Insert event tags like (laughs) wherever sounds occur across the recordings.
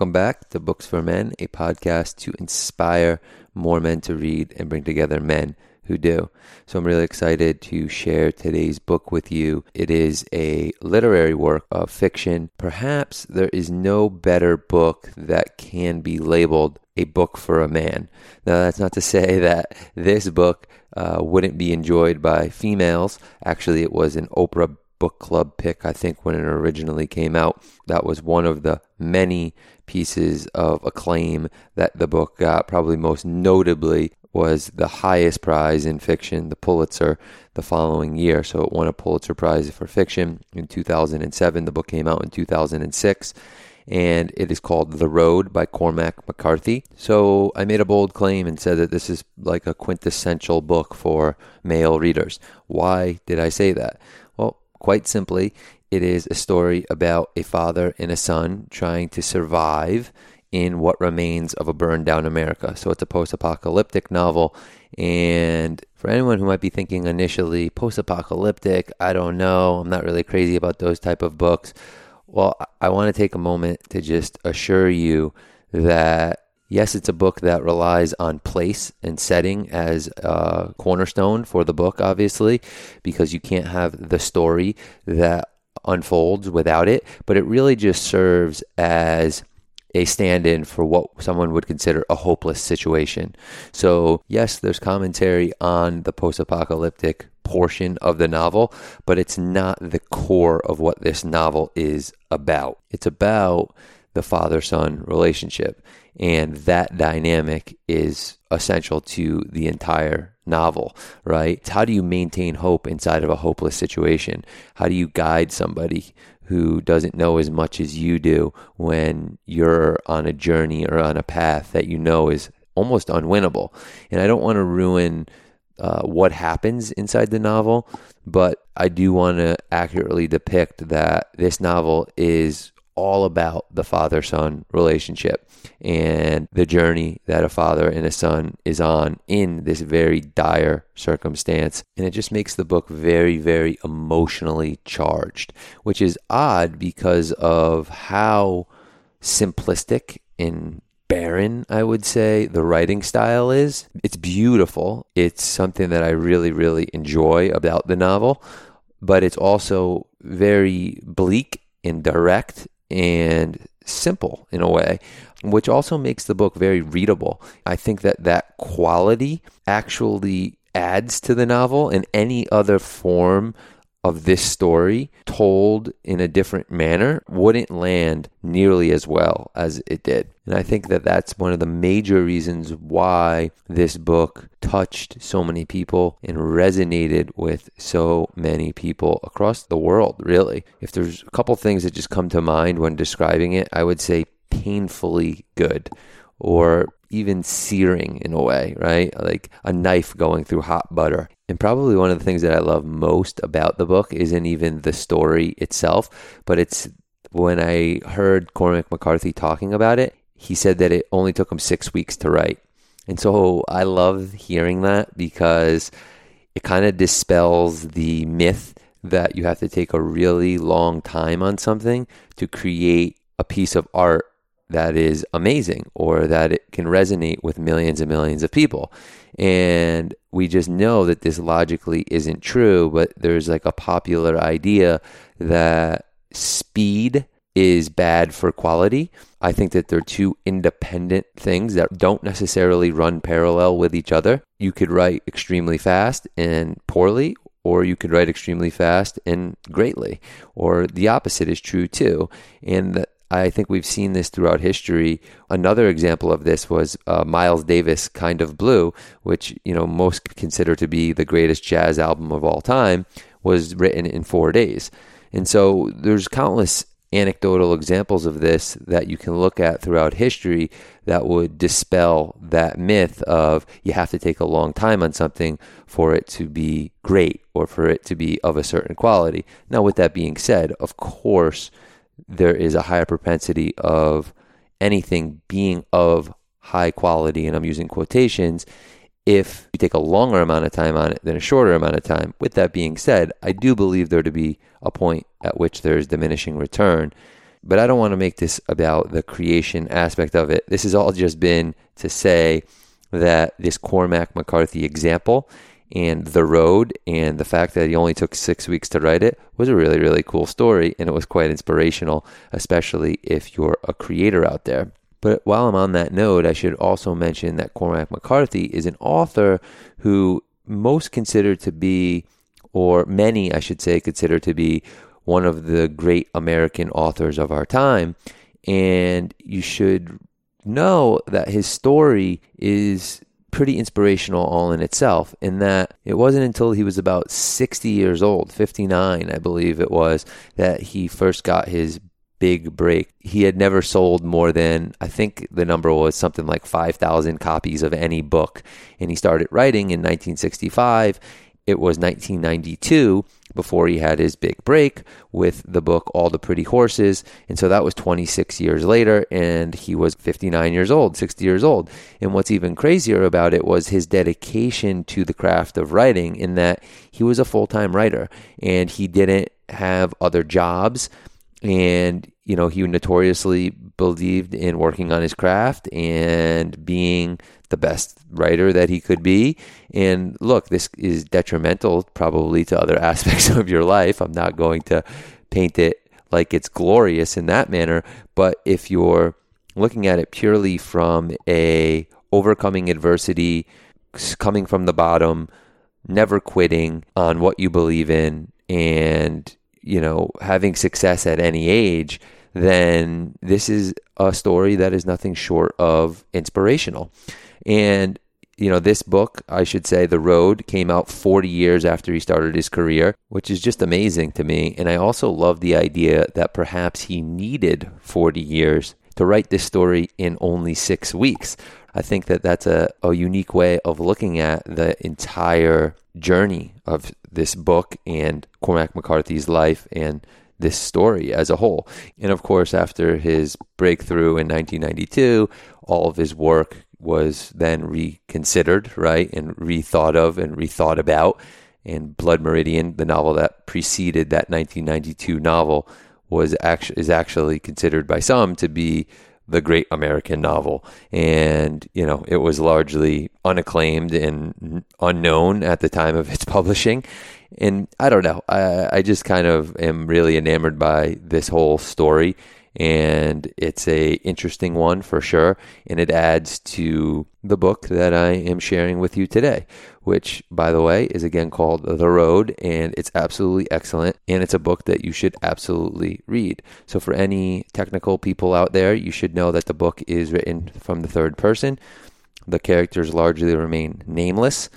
Welcome back to Books for Men, a podcast to inspire more men to read and bring together men who do. So I'm really excited to share today's book with you. It is a literary work of fiction. Perhaps there is no better book that can be labeled a book for a man. Now, that's not to (laughs) say that this book uh, wouldn't be enjoyed by females. Actually, it was an Oprah book club pick, I think, when it originally came out. That was one of the many pieces of acclaim that the book got, probably most notably was the highest prize in fiction, the Pulitzer, the following year. So it won a Pulitzer Prize for fiction in 2007. The book came out in 2006 and it is called The Road by Cormac McCarthy. So I made a bold claim and said that this is like a quintessential book for male readers. Why did I say that? Quite simply, it is a story about a father and a son trying to survive in what remains of a burned down America. So it's a post apocalyptic novel. And for anyone who might be thinking initially, post apocalyptic, I don't know, I'm not really crazy about those type of books. Well, I want to take a moment to just assure you that yes, it's a book that relies on place and setting as a cornerstone for the book, obviously, because you can't have the story that unfolds without it, but it really just serves as a stand in for what someone would consider a hopeless situation. So, yes, there's commentary on the post apocalyptic portion of the novel, but it's not the core of what this novel is about. It's about the father son relationship, and that dynamic is essential to the entire novel, right? How do you maintain hope inside of a hopeless situation? How do you guide somebody who doesn't know as much as you do when you're on a journey or on a path that you know is almost unwinnable. And I don't want to ruin uh, what happens inside the novel, but I do want to accurately depict that this novel is all about the father son relationship and the journey that a father and a son is on in this very dire circumstance. And it just makes the book very, very emotionally charged, which is odd because of how simplistic and barren, I would say, the writing style is. It's beautiful. It's something that I really, really enjoy about the novel, but it's also very bleak and direct and simple in a way, which also makes the book very readable. I think that that quality actually adds to the novel, and any other form of this story told in a different manner wouldn't land nearly as well as it did. And I think that that's one of the major reasons why this book touched so many people and resonated with so many people across the world, really. If there's a couple things that just come to mind when describing it, I would say painfully good or even searing in a way, right? Like a knife going through hot butter. And probably one of the things that I love most about the book isn't even the story itself, but it's when I heard Cormac McCarthy talking about it, he said that it only took him six weeks to write. And so I love hearing that because it kind of dispels the myth that you have to take a really long time on something to create a piece of art that is amazing or that it can resonate with millions and millions of people. And we just know that this logically isn't true, but there's like a popular idea that speed is bad for quality. I think that they're two independent things that don't necessarily run parallel with each other. You could write extremely fast and poorly, or you could write extremely fast and greatly, or the opposite is true too. And I think we've seen this throughout history. Another example of this was uh, Miles Davis' "Kind of Blue," which you know most consider to be the greatest jazz album of all time, was written in four days. And so there's countless anecdotal examples of this that you can look at throughout history that would dispel that myth of you have to take a long time on something for it to be great or for it to be of a certain quality. Now, with that being said, of course there is a higher propensity of anything being of high quality, and I'm using quotations, if you take a longer amount of time on it than a shorter amount of time. With that being said, I do believe there to be a point at which there is diminishing return. But I don't want to make this about the creation aspect of it. This has all just been to say that this Cormac McCarthy example and The Road and the fact that he only took six weeks to write it was a really, really cool story. And it was quite inspirational, especially if you're a creator out there. But while I'm on that note, I should also mention that Cormac McCarthy is an author who most consider to be, or many, I should say, consider to be one of the great American authors of our time. And you should know that his story is pretty inspirational all in itself in that it wasn't until he was about 60 years old 59 i believe it was that he first got his big break. He had never sold more than, I think the number was something like 5,000 copies of any book. And he started writing in 1965. It was 1992 before he had his big break with the book All the Pretty Horses. And so that was 26 years later, and he was 59 years old, 60 years old. And what's even crazier about it was his dedication to the craft of writing, in that he was a full time writer and he didn't have other jobs and you know he notoriously believed in working on his craft and being the best writer that he could be. And look this is detrimental probably to other (laughs) aspects of your life. I'm not going to paint it like it's glorious in that manner. But if you're looking at it purely from a overcoming adversity coming from the bottom never quitting on what you believe in and you know, having success at any age, then this is a story that is nothing short of inspirational. And, you know, this book, I should say, The Road, came out 40 years after he started his career, which is just amazing to me. And I also love the idea that perhaps he needed 40 years to write this story in only six weeks. I think that that's a, a unique way of looking at the entire journey of this book and Cormac McCarthy's life and this story as a whole. And of course, after his breakthrough in 1992, all of his work was then reconsidered, right, and rethought of and rethought about. And Blood Meridian, the novel that preceded that 1992 novel, was actually is actually considered by some to be the great American novel. And, you know, it was largely unacclaimed and unknown at the time of its (laughs) publishing. And I don't know, I, I just kind of am really enamored by this whole story. And it's a interesting one for sure. And it adds to the book that I am sharing with you today which by the way is again called The Road. And it's absolutely excellent. And it's a book that you should absolutely read. So for any technical people out there you should know that the book is written from the third person. The characters largely remain nameless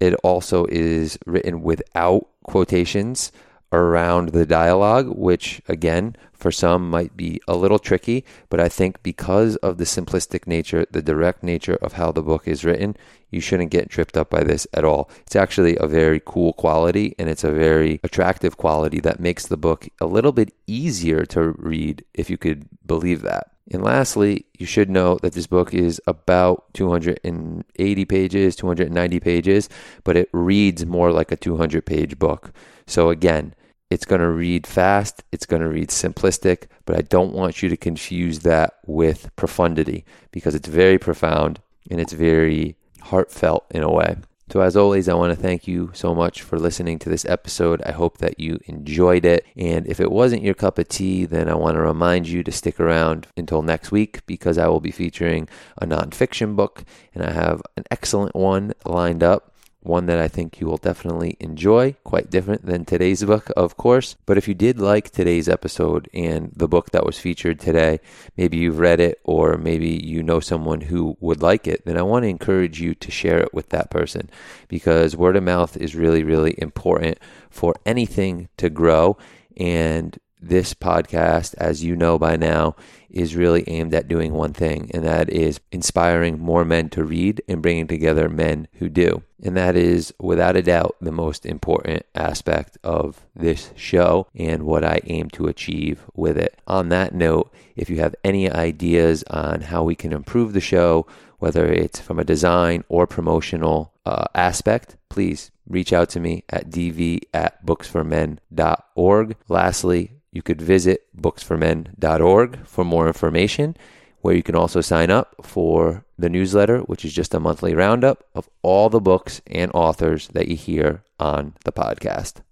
it also is written without quotations around the dialogue, which again, for some might be a little tricky, but I think because of the simplistic nature, the direct nature of how the book is written, you shouldn't get tripped up by this at all. It's actually a very cool quality and it's a very attractive quality that makes the book a little bit easier to read if you could believe that. And lastly, you should know that this book is about 280 pages, 290 pages, but it reads more like a 200 page book. So again, it's going to read fast, it's going to read simplistic, but I don't want you to confuse that with profundity because it's very profound and it's very heartfelt in a way. So, as always, I want to thank you so much for listening to this episode. I hope that you enjoyed it. And if it wasn't your cup of tea, then I want to remind you to stick around until next week because I will be featuring a nonfiction book and I have an excellent one lined up one that I think you will definitely enjoy, quite different than today's book, of course. But if you did like today's episode and the book that was featured today, maybe you've read it or maybe you know someone who would like it, then I want to encourage you to share it with that person because word of mouth is really, really important for anything to grow. And this podcast, as you know by now, is really aimed at doing one thing, and that is inspiring more men to read and bringing together men who do. And that is, without a doubt, the most important aspect of this show and what I aim to achieve with it. On that note, if you have any ideas on how we can improve the show, whether it's from a design or promotional uh, aspect, please reach out to me at dv at booksformen.org. Lastly, you could visit booksformen.org for more information, where you can also sign up for the newsletter, which is just a monthly roundup of all the books and authors that you hear on the podcast.